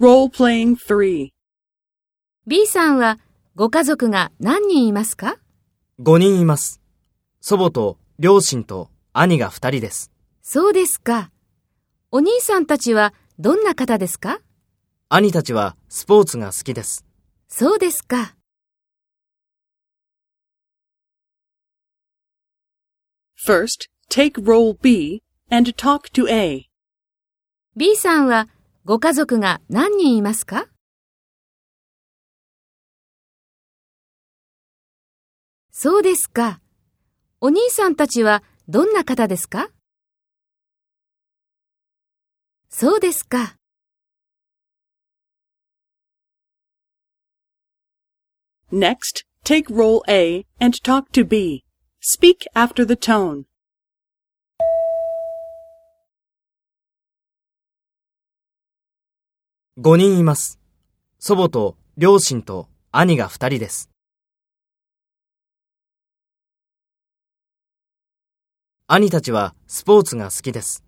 Role-playing 3. B さんはご家族が何人いますか？5人います。祖母と両親と兄が2人です。そうですか。お兄さんたちはどんな方ですか？兄たちはスポーツが好きです。そうですか。First, take role B and talk to A. B さんはご家族が何人いますかそうですか。お兄さんたちはどんな方ですかそうですか。Next, take role A and talk to B. Speak after the tone. 5人います。祖母と両親と兄が2人です。兄たちはスポーツが好きです。